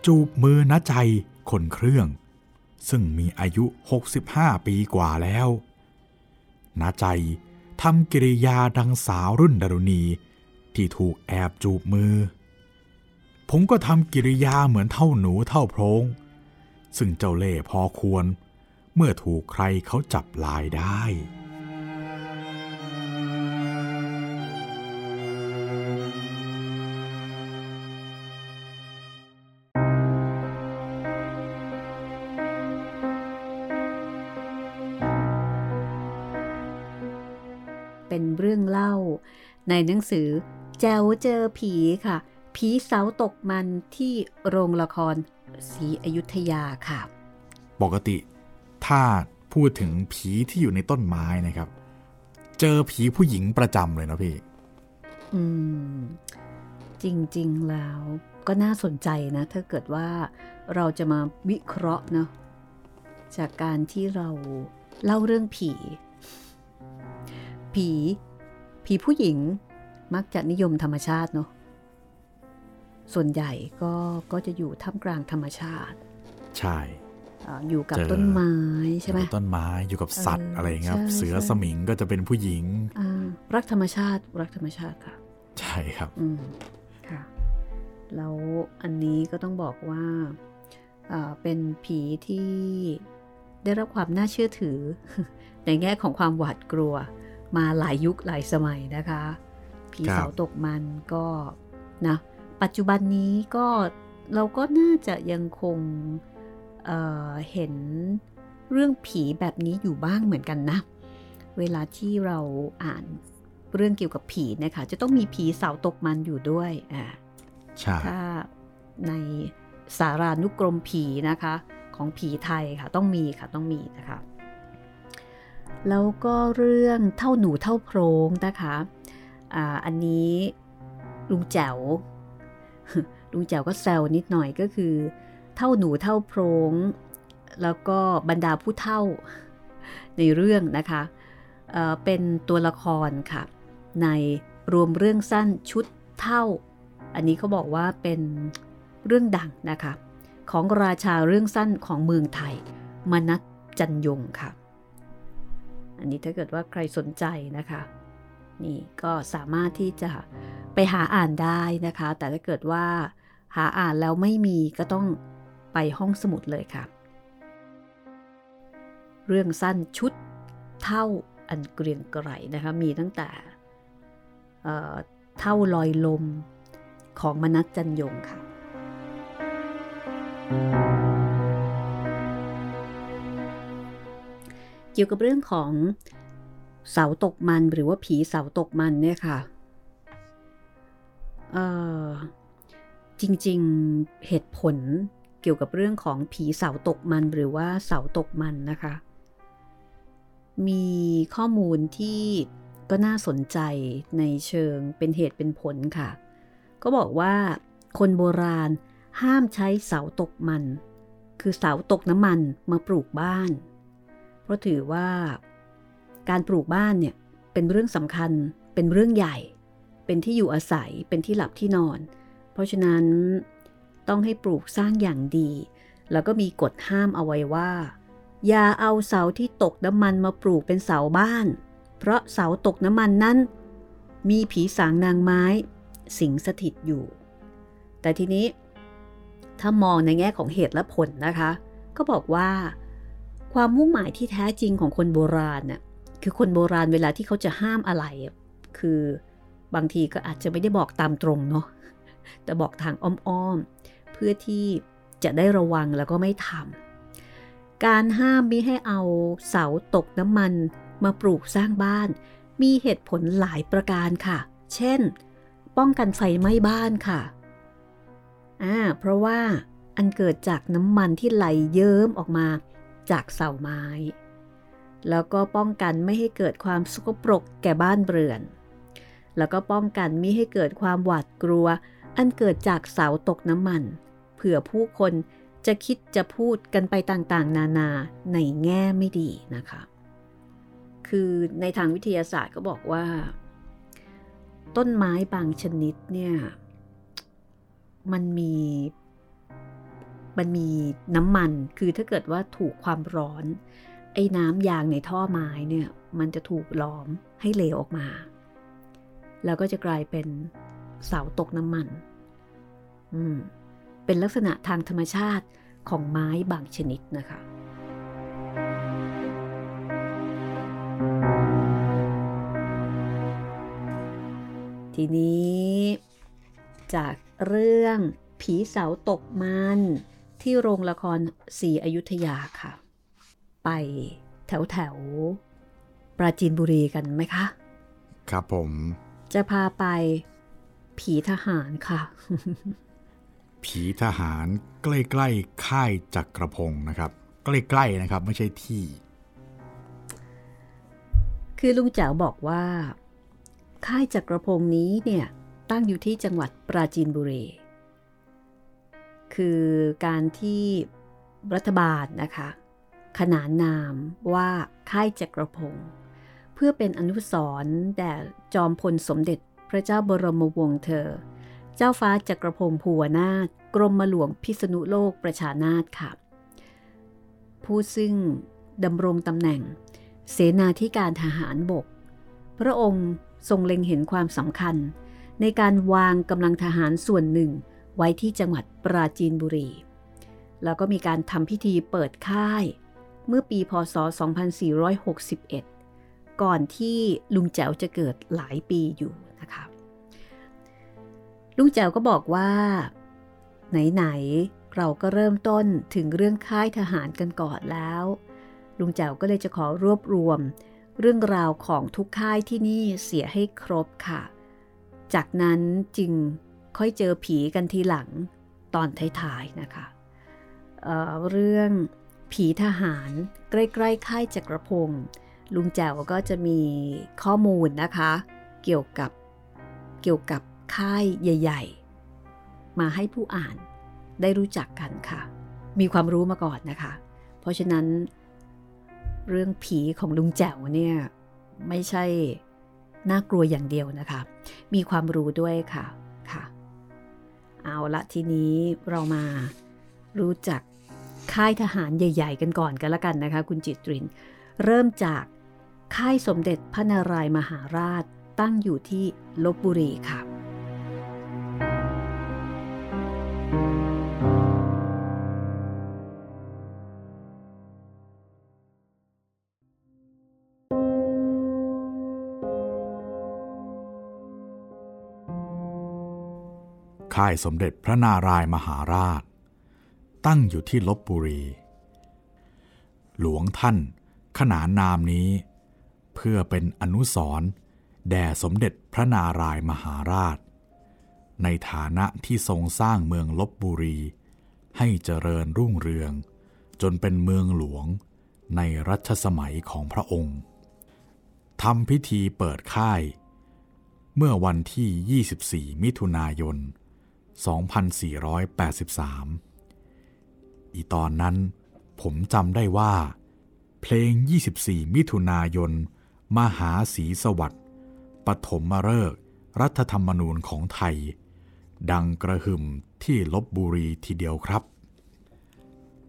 จูบมือณใจคนเครื่อง ซึ่งมีอายุ 65 ปีกว่าแล้วณใจทำกิริยาดังสาวรุ่นดารุณี ที่ถูกแอบจูบมือ ผมก็ทำกิริยาเหมือนเท่าหนูเท่าโพรง ซึ่งเจ้าเล่พอควร เมื่อถูกใครเขาจับลายได้ เป็นเรื่องเล่า ในหนังสือแจวเจอผีค่ะ ผีเสาตกมันที่โรงละคร ศรีอยุธยาค่ะ ปกติถ้าพูดถึงผีที่อยู่ในต้นไม้นะครับ เจอผีผู้หญิงประจำเลยนะพี่ อืม จริง ๆ แล้วก็น่าสนใจนะ ถ้าเกิดว่าเราจะมาวิเคราะห์เนาะจากการที่เราเล่าเรื่องผี ผี ผีผู้หญิงมักจะนิยมธรรมชาติเนาะ ส่วนใหญ่ก็ก็จะอยู่ท่ามกลางธรรมชาติ ใช่อยู่กับต้นไม้ใช่ไหมต้นไม้อยู่กับสัตว์อะไรเงี้ยเสือสมิงก็จะเป็นผู้หญิงรักธรรมชาติรักธรรมชาติค่ะ ใช่ครับอืมค่ะแล้วอันนี้ก็ต้องบอกว่าเป็นผีที่ได้รับความน่าเชื่อถือ ในแง่ของความหวาดกลัว มาหลายยุคหลายสมัยนะคะ ผีเสาตกมันก็นะ ปัจจุบันนี้ก็เราก็น่าจะยังคงเเห็นเรื่องผีแบบนี้อยู่บ้างเหมือนกันนะ เวลาที่เราอ่านเรื่องเกี่ยวกับผีนะคะ จะต้องมีผีเสาตกมันอยู่ด้วยอ่าถ้าในสารานุกรมผีนะคะ ของผีไทยค่ะต้องมีค่ะต้องมีนะคะ แล้วก็เรื่องเท่าหนูเท่าโพรงนะคะอ่าอันนี้ลุงแจ๋ว ลุงแจ๋วก็แซวนิดหน่อยก็คือ เท่าหนูเท่าโพรง แล้วก็บรรดาผู้เท่าในเรื่องนะคะเเป็นตัวละครค่ะ ในรวมเรื่องสั้นชุดเท่า อันนี้เขาบอกว่าเป็นเรื่องดังนะคะ ของราชาเรื่องสั้นของเมืองไทย มนัทจันยงค่ะ อันนี้ถ้าเกิดว่าใครสนใจนะคะ นี่ก็สามารถที่จะไปหาอ่านได้นะคะ แต่ถ้าเกิดว่าหาอ่านแล้วไม่มีก็ต้องไปห้องสมุดเลยค่ะ เรื่องสั้นชุดเท่าอันเกรียงไกรนะคะ มีตั้งแต่เท่าลอยลมของมนัสจันยงค่ะ เกี่ยวกับเรื่องของ เสาตกมันหรือว่าผีเสาตกมันเนี่ยค่ะจริงๆเหตุผลเกี่ยวกับเรื่องของผีเสาตกมันหรือว่าเสาตกมันนะคะ มีข้อมูลที่ก็น่าสนใจในเชิงเป็นเหตุเป็นผลค่ะ ก็บอกว่าคนโบราณห้ามใช้เสาตกมัน คือเสาตกน้ำมันมาปลูกบ้าน เพราะถือว่า การปลูกบ้านเนี่ยเป็นเรื่องสำคัญ เป็นเรื่องใหญ่ เป็นที่อยู่อาศัย เป็นที่หลับที่นอน เพราะฉะนั้นต้องให้ปลูกสร้างอย่างดี แล้วก็มีกฎห้ามเอาไว้ว่า อย่าเอาเสาที่ตกน้ำมันมาปลูกเป็นเสาบ้าน เพราะเสาตกน้ำมันนั้น มีผีสางนางไม้ สิงสถิตอยู่ แต่ทีนี้ ถ้ามองในแง่ของเหตุและผลนะคะ ก็บอกว่า ความมุ่งหมายที่แท้จริงของคนโบราณน่ะ คือคนโบราณเวลาที่เขาจะห้ามอะไร คือบางทีก็อาจจะไม่ได้บอกตามตรงเนาะแต่บอกทางอ้อมๆ เพื่อที่จะได้ระวังแล้วก็ไม่ทำการห้ามม่ให้เอาเสาตกน้ำมันมาปลูกสร้างบ้าน มีเหตุผลหลายประการค่ะ เช่น ป้องกันไฟไหม้บ้านค่ะอ่าเพราะว่าอันเกิดจากน้ำมันที่ไหลเยิ้มออกมาจากเสาไม้ แล้วก็ป้องกันไม่ให้เกิดความสกปรกแก่บ้านเรือน แล้วก็ป้องกันม่ให้เกิดความหวาดกลัว อันเกิดจากเสาตกน้ำมัน เผื่อผู้คนจะคิดจะพูดกันไปต่างๆ นานาในแง่ไม่ดีนะคะ คือในทางวิทยาศาสตร์ก็บอกว่า ต้นไม้บางชนิดเนี่ย มันมีมันมีน้ำมัน คือถ้าเกิดว่าถูกความร้อน อ้น้ำยางในท่อไม้เนี่ยมันจะถูกล้อมให้เหลวออกมา แล้วก็จะกลายเป็นเสาตกน้ำมัน อืม เป็นลักษณะทางธรรมชาติของไม้บางชนิดนะคะ ทีนี้จากเรื่องผีเสาตกมันที่โรงละครสีอยุธยาค่ะ ไปแถวแถวปราจีนบุรีกันไหมคะ ครับผม จะพาไปผีทหารค่ะ ผีทหารใกล้ๆค่ายจักรพงศ์นะครับ ใกล้ๆนะครับ ไม่ใช่ที่ คือลุงแจ๋วบอกว่า ค่ายจักรพงศ์นี้เนี่ยตั้งอยู่ที่จังหวัดปราจีนบุรี คือการที่รัฐบาลนะคะ ขนานนามว่าค่ายจักรพงศ์เพื่อเป็นอนุสรณ์แด่จอมพลสมเด็จพระเจ้าบรมวงศ์เธอ เจ้าฟ้าจักรพงศ์ภูวนาถกรมหลวงพิษณุโลกประชานาถค่ะ ผู้ซึ่งดำรงตำแหน่ง เสนาธิการทหารบก พระองค์ทรงเล็งเห็นความสำคัญ ในการวางกำลังทหารส่วนหนึ่งไว้ที่จังหวัดปราจีนบุรี แล้วก็มีการทำพิธีเปิดค่าย เมื่อปีพศ 2461 ก่อนที่ลุงแจ๋วจะเกิดหลายปีอยู่นะคะลุงแจ๋วก็บอกว่า ไหน ๆ เราก็เริ่มต้นถึงเรื่องค่ายทหารกันก่อนแล้ว ลุงแจ๋วก็เลยจะขอรวบรวม เรื่องราวของทุกค่ายที่นี่เสียให้ครบค่ะ จากนั้นจึงค่อยเจอผีกันทีหลังตอนท้ายๆนะคะเเรื่อง ผีทหารใกล้ๆค่ายจักรพงศ์ลุงแจ๋วก็จะมีข้อมูลนะคะ เกี่ยวกับเกี่ยวกับค่ายใหญ่ ๆ มาให้ผู้อ่านได้รู้จักกันค่ะ มีความรู้มาก่อนนะคะ เพราะฉะนั้น เรื่องผีของลุงแจ๋วเนี่ยไม่ใช่น่ากลัวอย่างเดียวนะคะ มีความรู้ด้วยค่ะค่ะ เอาละทีนี้เรามารู้จัก ค่ายทหารใหญ่ ๆ กันก่อนกันละกันนะคะ คุณจิตริน เริ่มจากค่ายสมเด็จพระนารายมหาราชตั้งอยู่ที่ลบบุรีค่ะ ค่ายสมเด็จพระนารายมหาราช ตั้งอยู่ที่ลบบุรี หลวงท่านขนานนามนี้ เพื่อเป็นอนุสรณ์แด่สมเด็จพระนารายมหาราช ในฐานะที่ทรงสร้างเมืองลบบุรี ให้เจริญรุ่งเรือง จนเป็นเมืองหลวงในรัชสมัยของพระองค์ทำพิธีเปิดค่าย เมื่อวันที่ 24 มิถุนายน 2483 อีตอนนั้น ผมจำได้ว่า เพลง 24 มิถุนายน มหาศรีสวัสดิ์ปฐมมฤกษ์รัฐธรรมนูญของไทย ดังกระหึ่มที่ลบบุรีทีเดียวครับ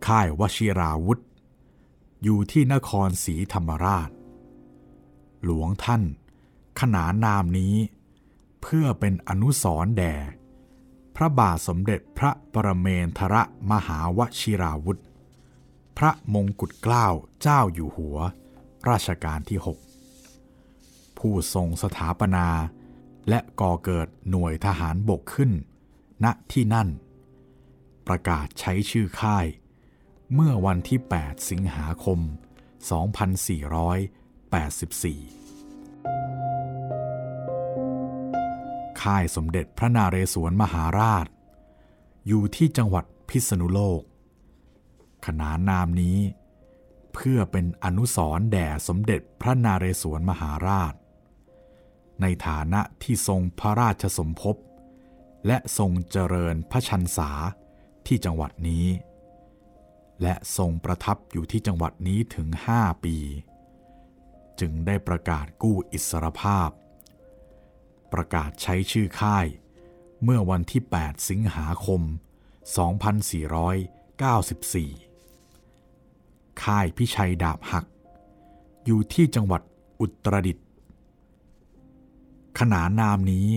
ค่ายวชิราวุธ อยู่ที่นครศรีธรรมราช หลวงท่าน ขนานนามนี้ เพื่อเป็นอนุสรณ์แด่ ระบาทสมเด็จพระปรเมนทรมหาวชิราวุธ พระมงกุฎเกล้าเจ้าอยู่หัว ราชการที่ 6 ผู้ทรงสถาปนา และก่อเกิดหน่วยทหารบกขึ้น ณที่นั่น ประกาศใช้ชื่อค่าย เมื่อวันที่ 8 สิงหาคม 2484 ค่ายสมเด็จพระนาเรศวรมหาราช อยู่ที่จังหวัดพิษณุโลก ขนานนามนี้ เพื่อเป็นอนุสรณ์แด่สมเด็จพระนาเรศวรมหาราช ในฐานะที่ทรงพระราชสมภพและทรงเจริญพระชันษาที่จังหวัดนี้ และทรงประทับอยู่ที่จังหวัดนี้ถึง5ปี จึงได้ประกาศกู้อิสรภาพ ประกาศใช้ชื่อค่าย เมื่อวันที่ 8 สิงหาคม 2494 ค่ายพิชัยดาบหัก อยู่ที่จังหวัดอุตรดิตถ์ขนานนามนี้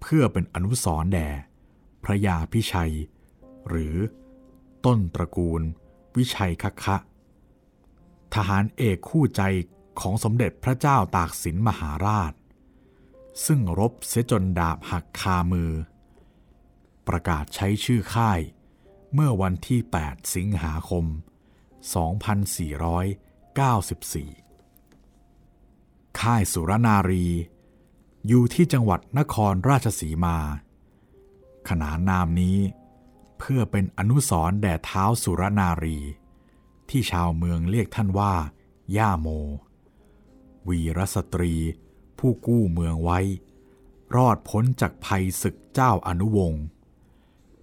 เพื่อเป็นอนุสรณ์แด่พระยาพิชัย หรือต้นตระกูล วิชัยคคะ ทหารเอกคู่ใจของสมเด็จพระเจ้าตากสินมหาราช ซึ่งรบเสียจนดาบหักคามือ ประกาศใช้ชื่อค่าย เมื่อวันที่ 8 สิงหาคม 2494 ค่ายสุรนารี อยู่ที่จังหวัดนครราชสีมา ขนานนามนี้เพื่อเป็นอนุสรณ์แด่เท้าสุรนารี ที่ชาวเมืองเรียกท่านว่า ย่าโม วีรสตรี ผู้กู้เมืองไว้ รอดพ้นจากภัยศึกเจ้าอนุวงศ์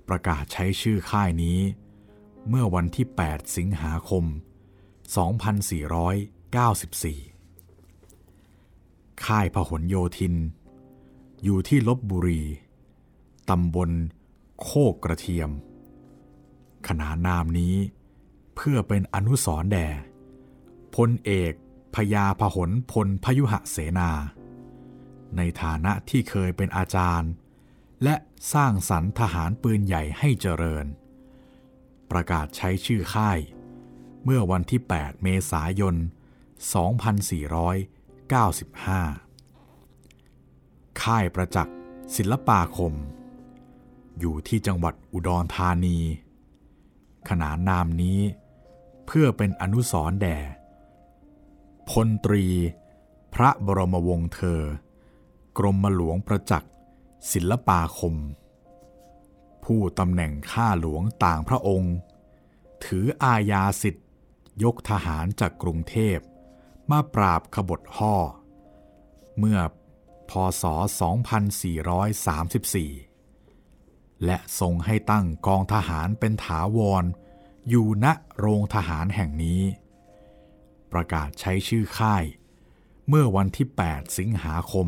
ประกาศใช้ชื่อค่ายนี้ เมื่อวันที่ 8 สิงหาคม 2494 ค่ายพหลโยธิน อยู่ที่ลบบุรี ตำบลโคกกระเทียม ขนานนามนี้เพื่อเป็นอนุสรแด่พลเอกพญาพหลพลพยุหเสนา ในฐานะที่เคยเป็นอาจารย์ และสร้างสรรค์ทหารปืนใหญ่ให้เจริญ ประกาศใช้ชื่อค่าย เมื่อวันที่ 8 เมษายน 2495 ค่ายประจักษ์ศิลปาคม อยู่ที่จังหวัดอุดรธานี ขนานนามนี้เพื่อเป็นอนุสรณ์แด่พลตรี พระบรมวงศ์เธอ กรมหลวงประจักษ์ศิลปาคม ผู้ตำแหน่งข้าหลวงต่างพระองค์ ถืออาญาสิทธิ์ ยกทหารจากกรุงเทพ มาปราบขบฏห่อ เมื่อพศ 2434 และทรงให้ตั้งกองทหารเป็นถาวร อยู่ณโรงทหารแห่งนี้ ประกาศใช้ชื่อค่าย เมื่อวันที่ 8 สิงหาคม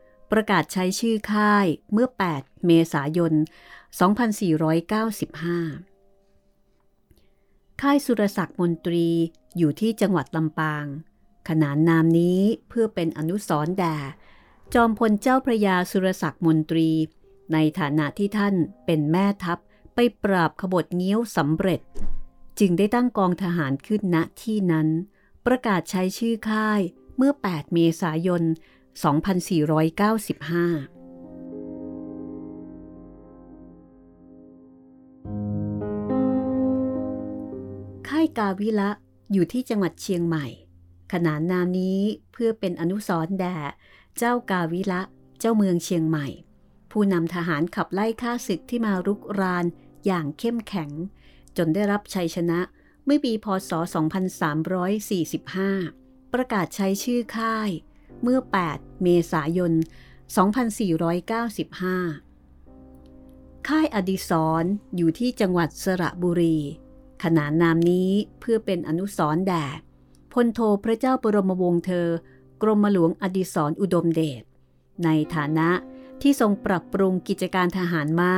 ประกาศใช้ชื่อค่ายเมื่อ 8 เมษายน 2495 ค่ายสุรศักดิ์มนตรีอยู่ที่จังหวัดลำปาง ขนานนามนี้เพื่อเป็นอนุสรณ์แด่จอมพลเจ้าพระยาสุรศักดิ์มนตรี ในฐานะที่ท่านเป็นแม่ทัพไปปราบขบฏเงี้ยวสำเร็จ จึงได้ตั้งกองทหารขึ้นณที่นั้น ประกาศใช้ชื่อค่ายเมื่อ 8 เมษายน 2495 ค่ายกาวิละอยู่ที่จังหวัดเชียงใหม่ ขนานนามนี้เพื่อเป็นอนุสรณ์แด่เจ้ากาวิละเจ้าเมืองเชียงใหม่ ผู้นำทหารขับไล่ข้าศึกที่มารุกรานอย่างเข้มแข็ง จนได้รับชัยชนะเมื่อปีพศ 2345 ประกาศใช้ชื่อค่าย เมื่อ 8 เมษายน 2495 ค่ายอดิศรอยู่ที่จังหวัดสระบุรี ขนานนามนี้เพื่อเป็นอนุสรณ์แด่พลโทพระเจ้าบรมวงศ์เธอ กรมหลวงอดิศรอุดมเดช ในฐานะที่ทรงปรับปรุงกิจการทหารม้า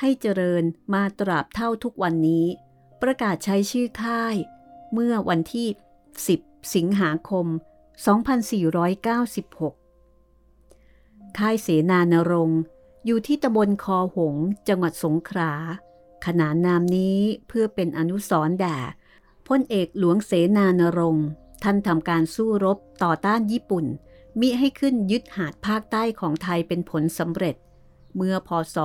ให้เจริญมาตราบเท่าทุกวันนี้ ประกาศใช้ชื่อค่าย เมื่อวันที่ 10 สิงหาคม 2496 ค่ายเสนานรงค์อยู่ที่ตำบลคอหง จังหวัดสงขลา ขนานนามนี้เพื่อเป็นอนุสรณ์แด่พลเอกหลวงเสนานรงค์ท่านทำการสู้รบต่อต้านญี่ปุ่น มิให้ขึ้นยึดหาดภาคใต้ของไทยเป็นผลสำเร็จ เมื่อพศ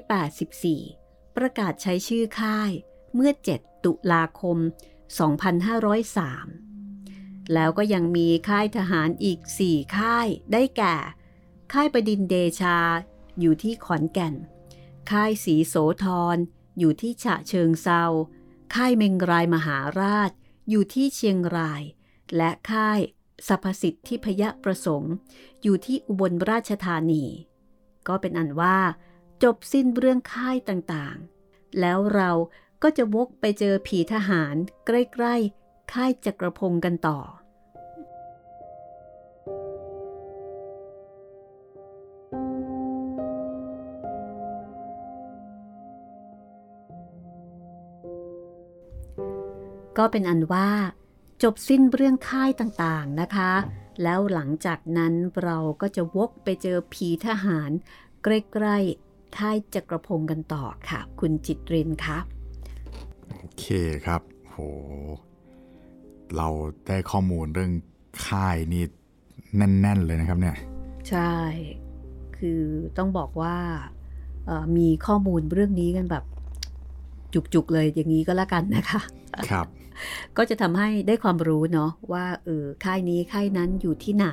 2484 ประกาศใช้ชื่อค่าย เมื่อ 7 ตุลาคม 2503 แล้วก็ยังมีค่ายทหารอีก 4 ค่ายได้แก่ ค่ายประดินเดชา อยู่ที่ขอนแก่น ค่ายสีโสธรอยู่ที่ฉะเชิงเซาค่ายเมงรายมหาราช อยู่ที่เชียงราย และค่ายสรรพสิทธิพยประสงค์ อยู่ที่อุบลราชธานี ก็เป็นอันว่า จบสิ้นเรื่องค่ายต่างๆ แล้วเราก็จะวกไปเจอผีทหารใกล้ ๆ ค่ายจักรพงศ์กันต่อ ก็เป็นอันว่า จบสิ้นเรื่องค่ายต่างๆนะคะ แล้วหลังจากนั้นเราก็จะวกไปเจอผีทหารใกล้ๆค่ายจักรพงศ์กันต่อค่ะ คุณจิตรินครับโอเคครับโหเราได้ข้อมูลเรื่องค่ายนี่แน่น ๆ เลยนะครับเนี่ย ใช่ คือต้องบอกว่ามีข้อมูลเรื่องนี้กันแบบ จุก ๆ เลยอย่างนี้ก็แล้วกันนะคะ ครับ ก็จะทำให้ได้ความรู้เนาะว่าเออค่ายนี้ค่ายนั้นอยู่ที่ไหน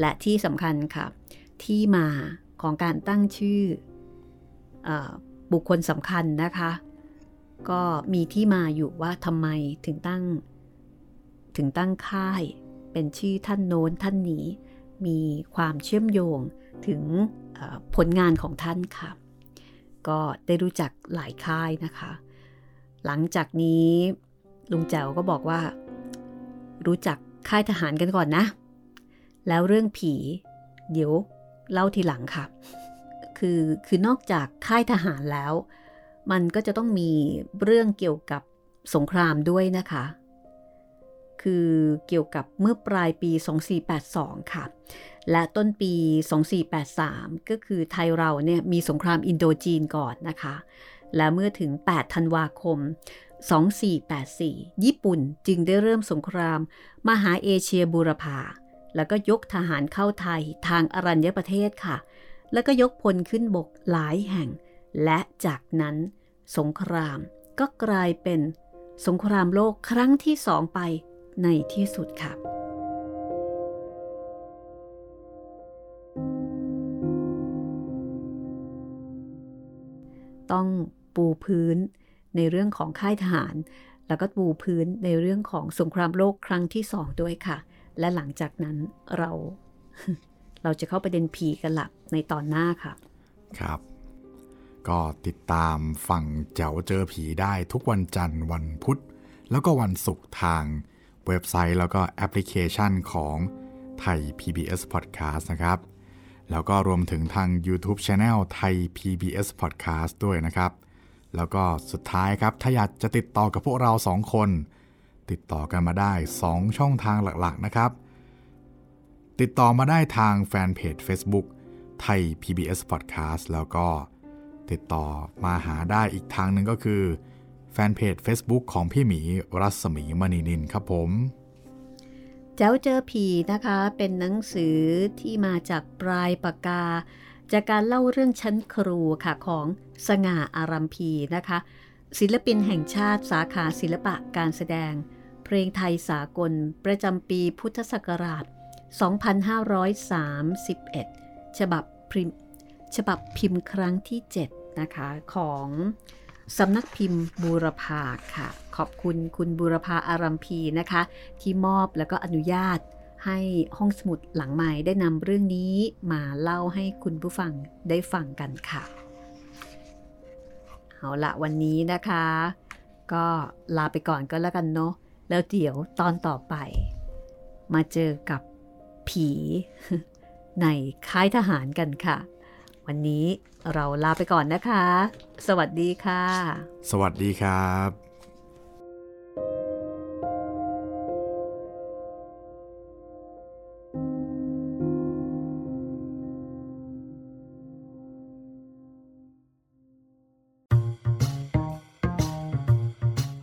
และที่สำคัญค่ะ ที่มาของการตั้งชื่ออบุคคลสำคัญนะคะ ก็มีที่มาอยู่ว่าทำไมถึงตั้ง ถึงตั้งค่าย เป็นชื่อท่านโน้นท่านนี้ มีความเชื่อมโยงถึงผลงานของท่านค่ะ ก็ได้รู้จักหลายค่ายนะคะ หลังจากนี้ ลุงแจ๋วก็บอกว่า รู้จักค่ายทหารกันก่อนนะ แล้วเรื่องผี เดี๋ยวเล่าทีหลังค่ะ คือคือนอกจากค่ายทหารแล้ว มันก็จะต้องมีเรื่องเกี่ยวกับสงครามด้วยนะคะ คือเกี่ยวกับเมื่อปลายปี 2482 ค่ะ และต้นปี 2483 ก็คือไทยเราเนี่ยมีสงครามอินโดจีนก่อนนะคะ และเมื่อถึง 8 ธันวาคม 2484 ญี่ปุ่นจึงได้เริ่มสงคราม มหาเอเชียบูรพา แล้วก็ยกทหารเข้าไทยทางอรัญญประเทศค่ะ แล้วก็ยกพลขึ้นบกหลายแห่ง และจากนั้น สงครามก็กลายเป็นสงครามโลกครั้งที่สองไปในที่สุดค่ะ ต้องปูพื้น ในเรื่องของค่ายทหาร แล้วก็ปูพื้นในเรื่องของสงครามโลกครั้งที่สองด้วยค่ะ และหลังจากนั้นเรา เราจะเข้าประเด็นผีกันหลักในตอนหน้าค่ะ ครับ ก็ติดตามฝั่งเจ๋วเจอผีได้ทุกวันจันทร์วันพุธ แล้วก็วันศุกร์ทางเว็บไซต์แล้วก็แอปพลิเคชันของไทย PBS Podcast นะครับแล้วก็รวมถึงทาง YouTube Channel ไทย PBS Podcast ด้วยนะครับ แล้วก็สุดท้ายครับ ถ้าอยากจะติดต่อกับพวกเราสองคน ติดต่อกันมาได้ 2 ช่องทางหลักๆนะครับ ติดต่อมาได้ทางแฟนเพจ Facebook ไทย PBS Podcast แล้วก็ติดต่อมาหาได้อีกทางหนึ่งก็คือ แฟนเพจ Facebook ของพี่หมีรัศมีมณีนินครับผม เจ้าเจอผีนะคะ เป็นหนังสือที่มาจากปลายปากกา จากการเล่าเรื่องชั้นครูค่ะของสง่าอารัมพีนะคะ ศิลปินแห่งชาติสาขาศิลปะการแสดง เพลงไทยสากลประจำปีพุทธศักราช 2531 ฉบับพิมฉบับพิมพ์ครั้งที่ 7 นะคะของสำนักพิมพ์บูรพาค่ะ ขอบคุณคุณบูรพาอารัมพีนะคะ ที่มอบแล้วก็อนุญาต ให้ห้องสมุดหลังใหม่ได้นำเรื่องนี้มาเล่าให้คุณผู้ฟังได้ฟังกันค่ะ เอาละวันนี้นะคะ ก็ลาไปก่อนก็แล้วกันเนาะแล้วเดี๋ยวตอนต่อไป มาเจอกับผีในค่ายทหารกันค่ะ วันนี้เราลาไปก่อนนะคะ สวัสดีค่ะ สวัสดีครับ